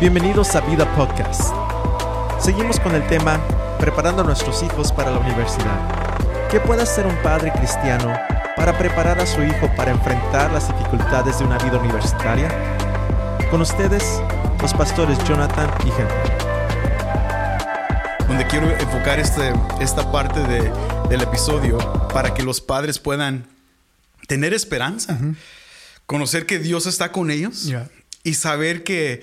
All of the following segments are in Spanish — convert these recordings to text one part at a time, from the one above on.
Bienvenidos a Vida Podcast. Seguimos con el tema Preparando a nuestros hijos para la universidad. ¿Qué puede hacer un padre cristiano para preparar a su hijo para enfrentar las dificultades de una vida universitaria? Con ustedes, los pastores Jonathan y Henry. Donde quiero enfocar este, esta parte de, del episodio para que los padres puedan tener esperanza, conocer que Dios está con ellos Yeah. y saber que,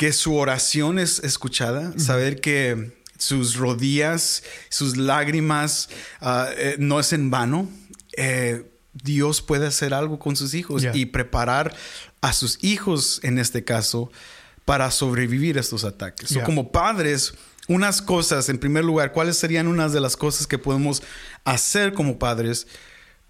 que su oración es escuchada, saber que sus rodillas, sus lágrimas ah, eh, no es en vano. Eh, Dios puede hacer algo con sus hijos Yeah. y preparar a sus hijos, en este caso, para sobrevivir a estos ataques. So, como padres, unas cosas, en primer lugar, ¿cuáles serían unas de las cosas que podemos hacer como padres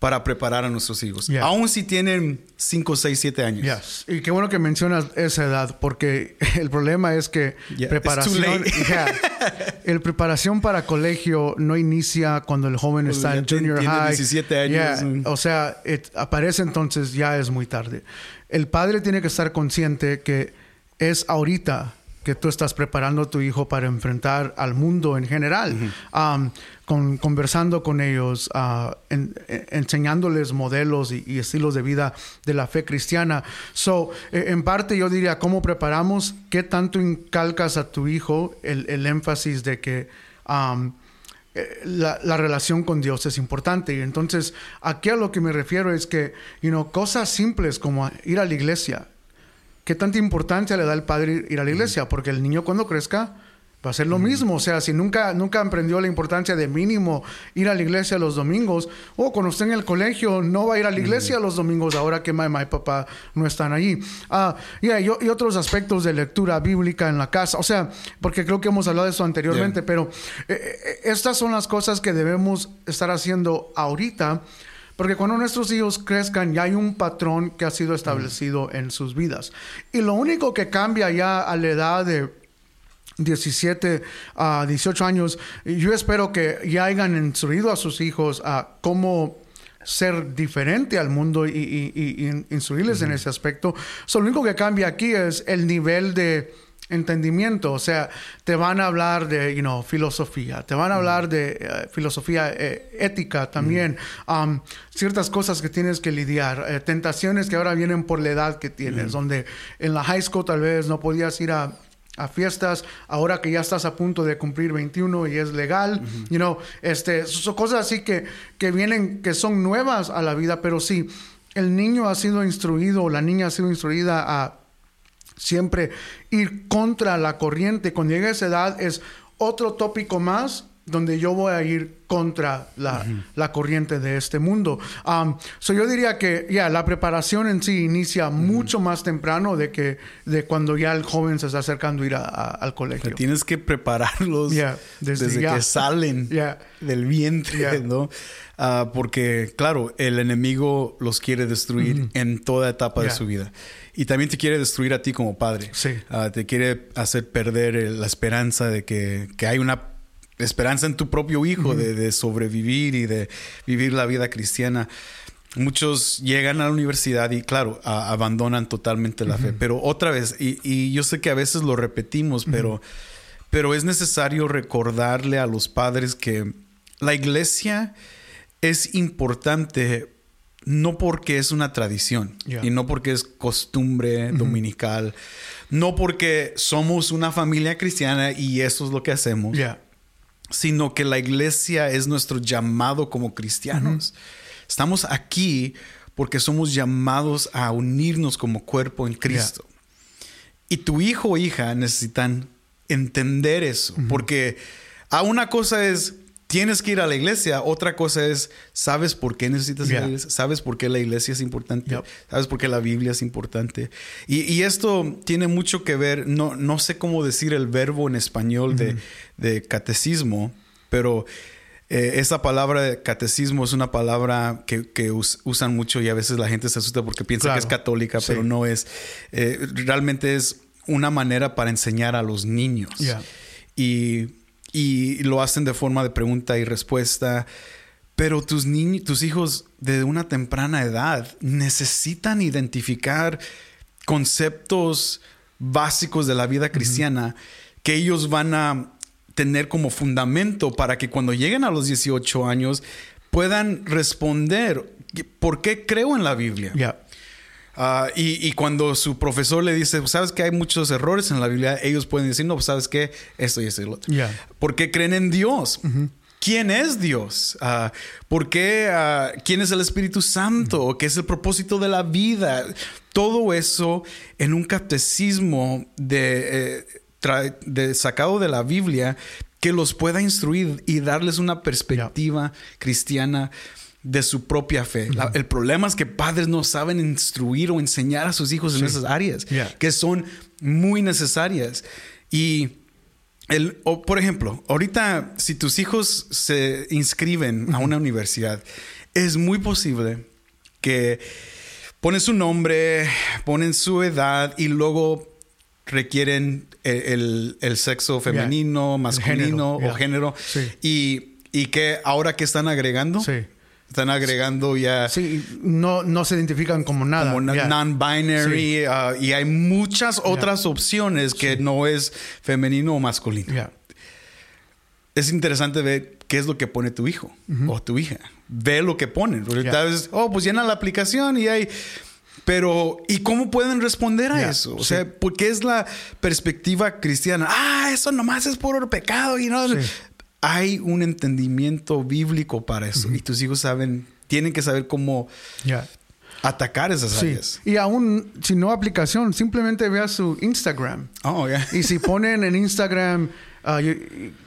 para preparar a nuestros hijos? Yeah. Aún si tienen 5, 6, 7 años. Yes. Y qué bueno que mencionas esa edad, porque el problema es que Yeah, preparación. Yeah. el preparación para colegio no inicia cuando el joven Cuando está en junior tiene high. 17 años, mm. O sea, it- aparece entonces ya es muy tarde. El padre tiene que estar consciente que es ahorita que tú estás preparando a tu hijo para enfrentar al mundo en general, Um, con, conversando con ellos, en- en- enseñándoles modelos y, y estilos de vida de la fe cristiana. So, eh, en parte yo diría, ¿cómo preparamos? ¿Qué tanto incalcas a tu hijo el, el énfasis de que... um, eh, la, la relación con Dios es importante. Y entonces, aquí a lo que me refiero es que, you know, cosas simples como ir a la iglesia. ¿Qué tanta importancia le da el padre ir a la iglesia? Porque el niño cuando crezca va a ser lo mismo. O sea, si nunca, nunca aprendió la importancia de mínimo ir a la iglesia los domingos, o cuando esté en el colegio no va a ir a la iglesia los domingos ahora que mamá y papá no están allí. Ah, yeah, y, y otros aspectos de lectura bíblica en la casa. O sea, porque creo que hemos hablado de eso anteriormente, Yeah. pero eh, eh, estas son las cosas que debemos estar haciendo ahorita. Porque cuando nuestros hijos crezcan ya hay un patrón que ha sido establecido en sus vidas. Y lo único que cambia ya a la edad de 17 a 18 años, yo espero que ya hayan instruido a sus hijos a cómo ser diferente al mundo y, y- y- y instruirles en ese aspecto. So, lo único que cambia aquí es el nivel de entendimiento, o sea, te van a hablar de, you know, filosofía, te van a hablar de eh, filosofía eh, ética también, um, ciertas cosas que tienes que lidiar, eh, tentaciones que ahora vienen por la edad que tienes, donde en la high school tal vez no podías ir a a fiestas, ahora que ya estás a punto de cumplir 21 y es legal, you know, este, son cosas así que, que vienen, que son nuevas a la vida, pero sí, el niño ha sido instruido, la niña ha sido instruida a siempre ir contra la corriente. Cuando llega esa edad es otro tópico más donde yo voy a ir contra la, la corriente de este mundo. Um, so yo diría que ya la preparación en sí inicia mucho más temprano de que de cuando ya el joven se está acercando a ir a- a- al O colegio. sea, tienes que prepararlos Yeah, desde, desde ya. que salen Yeah. del vientre, Yeah. ¿no? Ah, porque, claro, el enemigo los quiere destruir en toda etapa de Yeah. su vida. Y también te quiere destruir a ti como padre. Sí. Ah, te quiere hacer perder la esperanza de que, que hay una esperanza en tu propio hijo de, de sobrevivir y de vivir la vida cristiana. Muchos llegan a la universidad y, claro, a- abandonan totalmente la fe. Pero otra vez, y, y yo sé que a veces lo repetimos, pero, pero es necesario recordarle a los padres que la iglesia es importante no porque es una tradición Yeah. y no porque es costumbre dominical, no porque somos una familia cristiana y eso es lo que hacemos Yeah. Sino que la iglesia es nuestro llamado como cristianos. Estamos aquí porque somos llamados a unirnos como cuerpo en Cristo. Y tu hijo o hija necesitan entender eso, porque a una cosa es tienes que ir a la iglesia, otra cosa es sabes por qué necesitas ir a la Yeah. iglesia, sabes por qué la iglesia es importante, Yep. sabes por qué la Biblia es importante. Y, y esto tiene mucho que ver, no, no sé cómo decir el verbo en español de, de catecismo, pero eh, esa palabra de catecismo es una palabra que, que us- usan mucho y a veces la gente se asusta porque piensa Claro. que es católica, Sí. pero no es. Eh, realmente es una manera para enseñar a los niños. Yeah. Y, y lo hacen de forma de pregunta y respuesta. Pero tus niños, tus hijos de una temprana edad necesitan identificar conceptos básicos de la vida cristiana que ellos van a tener como fundamento para que cuando lleguen a los 18 años puedan responder por qué creo en la Biblia. Ah, y, y cuando su profesor le dice, sabes que hay muchos errores en la Biblia, ellos pueden decir, no, pues sabes que esto y esto y lo otro. Ya. ¿Por qué creen en Dios? ¿Quién es Dios? Ah, ¿Por qué? ah, ¿Quién es el Espíritu Santo? ¿Qué es el propósito de la vida? Todo eso en un catecismo de, eh, de sacado de la Biblia que los pueda instruir y darles una perspectiva cristiana de su propia fe. La- el problema es que padres no saben instruir o enseñar a sus hijos en esas áreas que son muy necesarias. Y el, o, por ejemplo, ahorita si tus hijos se inscriben a una universidad, es muy posible que ponen su nombre, ponen su edad y luego requieren el, el- el sexo femenino, masculino género, o yeah. género. Sí. Y, y que ahora que están agregando, Sí. Están agregando ya Sí, no, no se identifican como nada. como non-binary uh, y hay muchas otras opciones que no es femenino o masculino. Es interesante ver qué es lo que pone tu hijo o tu hija. Ve lo que ponen. Vez, oh, pues llena la aplicación y hay... Pero, ¿y cómo pueden responder a eso? O sí. sea, porque es la perspectiva cristiana. Ah, eso nomás es por pecado y no... Sí. Hay un entendimiento bíblico para eso. Y tus hijos saben, tienen que saber cómo atacar esas Sí. áreas. Y aún si no aplicación, simplemente vea su Instagram. Oh, ya. Y si ponen en Instagram, ah, yo-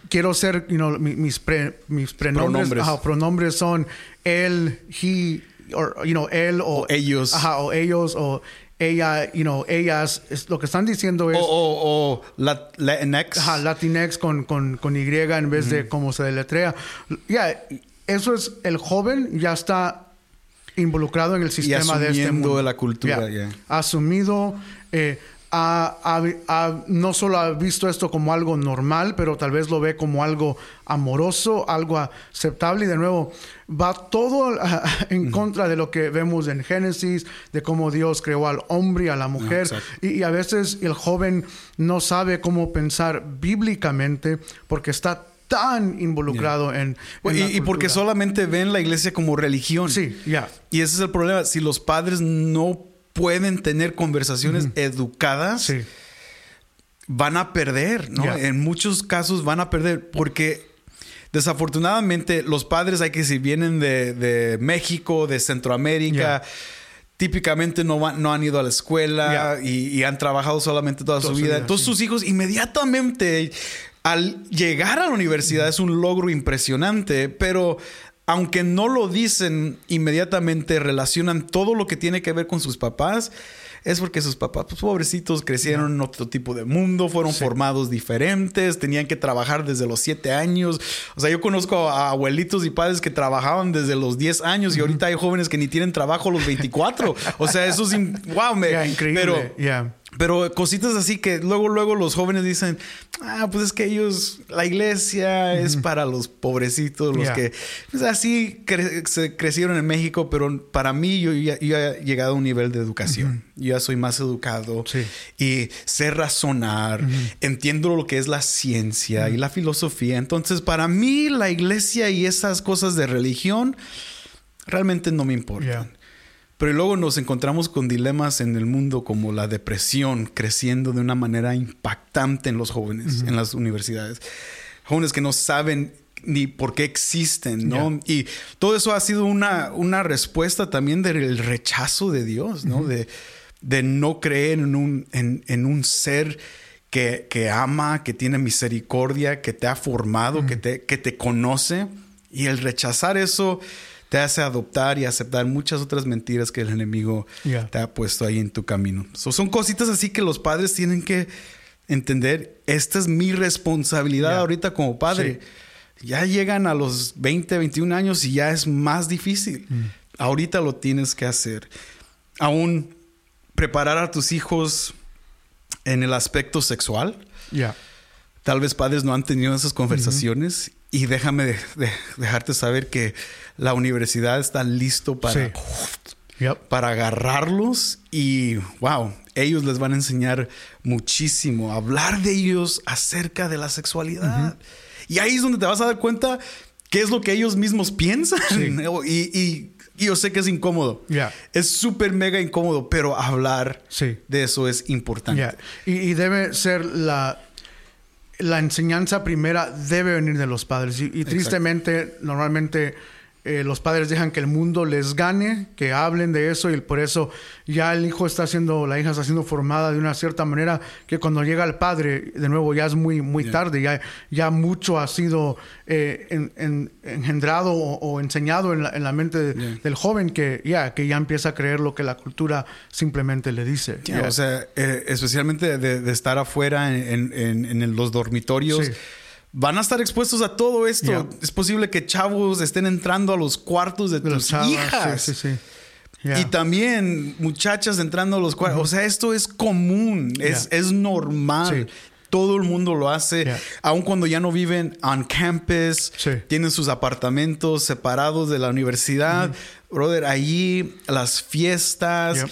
quiero ser, you know, mi- mis, pre- mis pronombres, Pronombres. ajá, pronombres son él, he, or, you know, él o, O ellos. Ajá, o ellos o ella, you know, ellas. Es, lo que están diciendo es O, o, o la, Latinx. ajá, Latinx con, con, con Y en vez de como se deletrea. Ya, eso es, el joven ya está involucrado en el sistema de este mundo. la cultura, Ya. ya. Asumido, eh, ha- ha- ha- no solo ha visto esto como algo normal, pero tal vez lo ve como algo amoroso, algo aceptable. Y de nuevo, va todo ah, en contra de lo que vemos en Génesis, de cómo Dios creó al hombre y a la mujer. exacto. y, y a veces el joven no sabe cómo pensar bíblicamente porque está tan involucrado en, en y, la y porque solamente ven la iglesia como religión. Sí, ya. Y ese es el problema. Si los padres no pueden tener conversaciones educadas, Sí. van a perder, ¿no? En muchos casos van a perder porque desafortunadamente los padres, hay que decir, vienen de, de México, de Centroamérica. Típicamente no, van- no han ido a la escuela y, y han trabajado solamente toda, su vida. vida, Entonces sí. sus hijos inmediatamente al llegar a la universidad es un logro impresionante, pero aunque no lo dicen inmediatamente, relacionan todo lo que tiene que ver con sus papás. Es porque sus papás, pues, pobrecitos, crecieron en otro tipo de mundo, fueron formados diferentes, tenían que trabajar desde los 7 años. O sea, yo conozco a abuelitos y padres que trabajaban desde los 10 años y ahorita hay jóvenes que ni tienen trabajo a los 24. o sea, eso es... ¡Wow! Me, increíble. Pero. Pero cositas así que luego, luego los jóvenes dicen, ah, pues es que ellos, la iglesia es para los pobrecitos, los que, pues así cre- se crecieron en México, pero para mí yo ya, yo ya he llegado a un nivel de educación. Yo ya soy más educado Sí. y sé razonar, entiendo lo que es la ciencia y la filosofía. Entonces, para mí la iglesia y esas cosas de religión realmente no me importan. Pero luego nos encontramos con dilemas en el mundo como la depresión creciendo de una manera impactante en los jóvenes, en las universidades. Jóvenes que no saben ni por qué existen, ¿no? Y todo eso ha sido una, una respuesta también del rechazo de Dios, ¿no? de, de no creer en un, en, en un ser que, que ama, que tiene misericordia, que te ha formado, que, te, que te conoce. Y el rechazar eso te hace adoptar y aceptar muchas otras mentiras que el enemigo te ha puesto ahí en tu camino. So, son cositas así que los padres tienen que entender. Esta es mi responsabilidad ahorita como padre. Ya llegan a los 20, 21 años y ya es más difícil. Mm. Ahorita lo tienes que hacer. Aún preparar a tus hijos en el aspecto sexual. Ya. Tal vez padres no han tenido esas conversaciones y déjame de- de- dejarte saber que la universidad está listo para Sí. Para agarrarlos y, wow, ellos les van a enseñar muchísimo, hablar de ellos acerca de la sexualidad. Y ahí es donde te vas a dar cuenta qué es lo que ellos mismos piensan. Y, y- y yo sé que es incómodo. Yeah. Es súper mega incómodo, pero hablar Sí. de eso es importante. Y debe ser la, la enseñanza primera debe venir de los padres. Y, y tristemente, normalmente eh, los padres dejan que el mundo les gane, que hablen de eso y por eso ya el hijo está siendo, la hija está siendo formada de una cierta manera que cuando llega el padre, de nuevo ya es muy, muy tarde, ya, ya mucho ha sido eh, en- en- engendrado o, o enseñado en la, en la mente de- Yeah. del joven que ya, que ya empieza a creer lo que la cultura simplemente le dice. O sea, eh, especialmente de, de estar afuera en, en- en- en los dormitorios. Sí. Van a estar expuestos a todo esto. Es posible que chavos estén entrando a los cuartos de, tus hijas. Sí, sí, sí. Y también muchachas entrando a los cuartos. O sea, esto es común, es, es normal. Todo el mundo lo hace, aun cuando ya no viven on campus, tienen sus apartamentos separados de la universidad. Brother, allí las fiestas.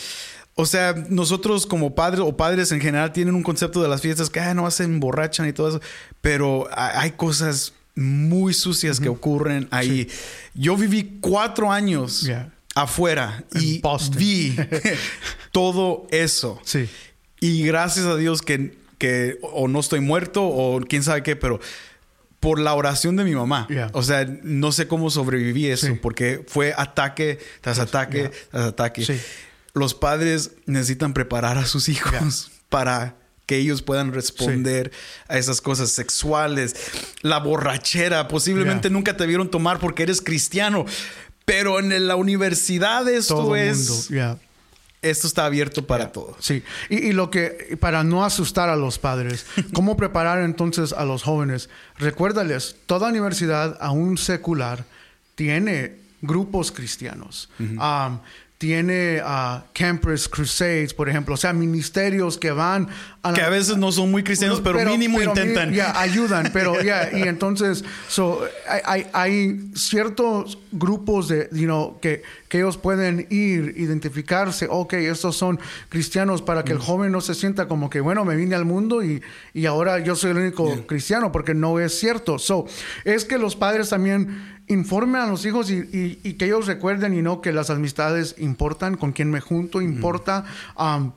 O sea, nosotros como padres o padres en general tienen un concepto de las fiestas que ah, no se emborrachan y todo eso, pero ha- hay cosas muy sucias que ocurren ahí. Yo viví cuatro años Yeah. afuera En y Boston. vi todo eso. Sí. Y gracias a Dios que, que o no estoy muerto o quién sabe qué, pero por la oración de mi mamá. Yeah. O sea, no sé cómo sobreviví eso Sí. porque fue ataque tras ataque tras ataque. Sí. Los padres necesitan preparar a sus hijos para que ellos puedan responder a esas cosas sexuales. La borrachera, posiblemente Yeah. nunca te vieron tomar porque eres cristiano, pero en la universidad esto Todo es esto está abierto para todos. Sí, y, y lo que, para no asustar a los padres, ¿cómo preparar entonces a los jóvenes? Recuérdales, toda universidad, aún secular, tiene grupos cristianos. Um, tiene ah, Campus Crusades, por ejemplo, o sea, ministerios que van a la- Que a veces no son muy cristianos, pero, mínimo pero mi- intentan. Ya, ayudan, pero ya, y entonces, so, hay, hay, ciertos grupos de, you know, que, que ellos pueden ir, identificarse, ok, estos son cristianos, para Mm. que el joven no se sienta como que, bueno, me vine al mundo y, y ahora yo soy el único cristiano, porque no es cierto. So, es que los padres también informen a los hijos y, y- y que ellos recuerden y no que las amistades importan, con quien me junto importa. um,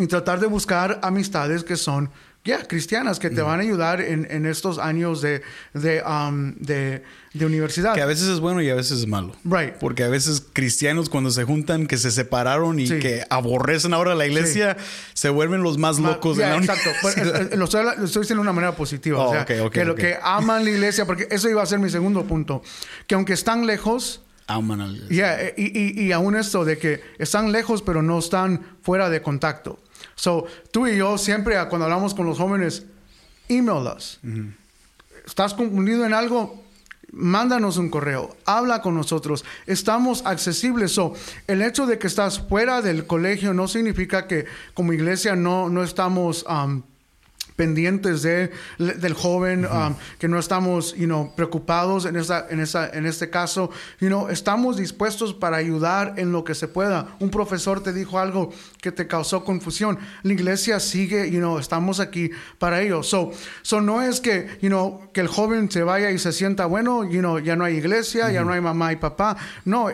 y tratar de buscar amistades que son ya cristianas, que te van a ayudar en, en estos años de, de, um, de, de universidad. Que a veces es bueno y a veces es malo. Right. Porque a veces cristianos cuando se juntan, que se separaron y Sí. que aborrecen ahora la iglesia, se vuelven los más Ma- locos ya, de la exacto. Pues, universidad. eh, eh, lo, estoy, lo estoy diciendo de una manera positiva. Oh, o sea, ok, ok, que lo que aman la iglesia, porque eso iba a ser mi segundo punto. Que aunque están lejos, Aman a la iglesia. Ya, eh, y, y, y aún esto de que están lejos pero no están fuera de contacto. So, tú y yo siempre ah, cuando hablamos con los jóvenes, email us. ¿Estás confundido en algo? Mándanos un correo, habla con nosotros, estamos accesibles. So, el hecho de que estás fuera del colegio no significa que como iglesia no, no estamos um, pendientes de, del joven, um, que no estamos you know, preocupados en, esa, en, esa, en este caso. You know, estamos dispuestos para ayudar en lo que se pueda. Un profesor te dijo algo que te causó confusión. La iglesia sigue, you know, estamos aquí para ello. So, so no es que, you know, que el joven se vaya y se sienta, bueno, you know, ya no hay iglesia, ya no hay mamá y papá. No,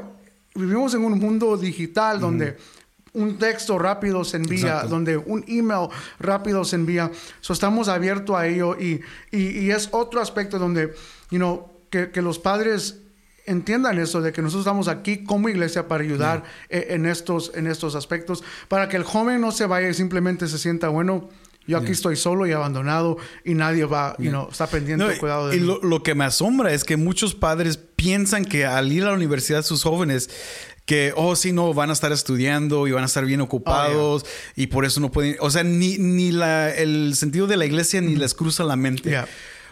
vivimos en un mundo digital donde un texto rápido se envía, Exacto. donde un email rápido se envía. So, estamos abiertos a ello y, y, y es otro aspecto donde, you know, que, que los padres entiendan eso de que nosotros estamos aquí como iglesia para ayudar e- en, estos, en estos aspectos, para que el joven no se vaya y simplemente se sienta, bueno, yo aquí estoy solo y abandonado y nadie va, you know, está pendiente, No, y- cuidado de y mí. lo, lo que me asombra es que muchos padres piensan que al ir a la universidad sus jóvenes que, oh, sí, no, van a estar estudiando y van a estar bien ocupados y por eso no pueden, o sea, ni, ni la, el sentido de la iglesia ni les cruza la mente. Yeah.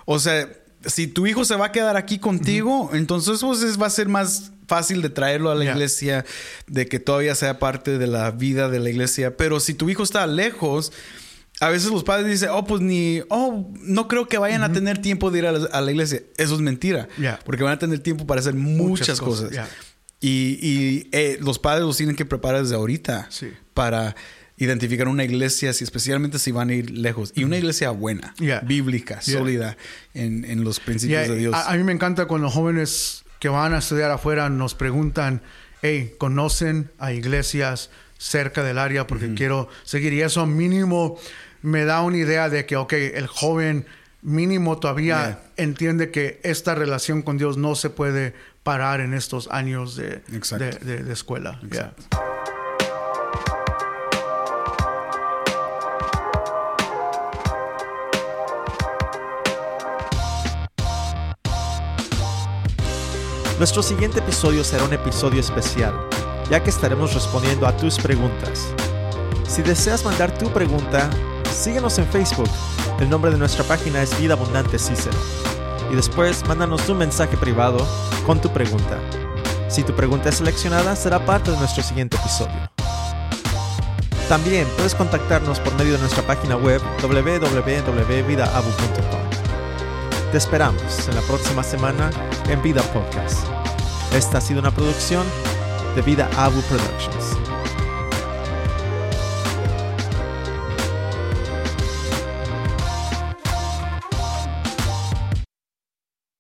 O sea, si tu hijo se va a quedar aquí contigo, entonces pues, es- va a ser más fácil de traerlo a la Yeah. iglesia, de que todavía sea parte de la vida de la iglesia. Pero si tu hijo está lejos, a veces los padres dicen, oh, pues ni, oh, no creo que vayan a tener tiempo de ir a la, a la iglesia. Eso es mentira. Yeah. Porque van a tener tiempo para hacer muchas, cosas. yeah. Y, y, eh, los padres los tienen que preparar desde ahorita Sí. para identificar una iglesia, si, especialmente si van a ir lejos. Y una iglesia buena, Yeah. bíblica, Yeah. sólida en, en los principios de Dios. a- a mí me encanta cuando jóvenes que van a estudiar afuera nos preguntan, hey, ¿conocen a iglesias cerca del área? Porque quiero seguir. Y eso mínimo me da una idea de que, ok, el joven mínimo todavía entiende que esta relación con Dios no se puede parar en estos años de, de, de- de escuela. Yeah. Nuestro siguiente episodio será un episodio especial, ya que estaremos respondiendo a tus preguntas. Si deseas mandar tu pregunta, síguenos en Facebook. El nombre de nuestra página es Vida Abundante Cícero. Y después mándanos un mensaje privado con tu pregunta. Si tu pregunta es seleccionada, será parte de nuestro siguiente episodio. También puedes contactarnos por medio de nuestra página web www.vidaabu.com. Te esperamos en la próxima semana en Vida Podcast. Esta ha sido una producción de Vida Abu Productions.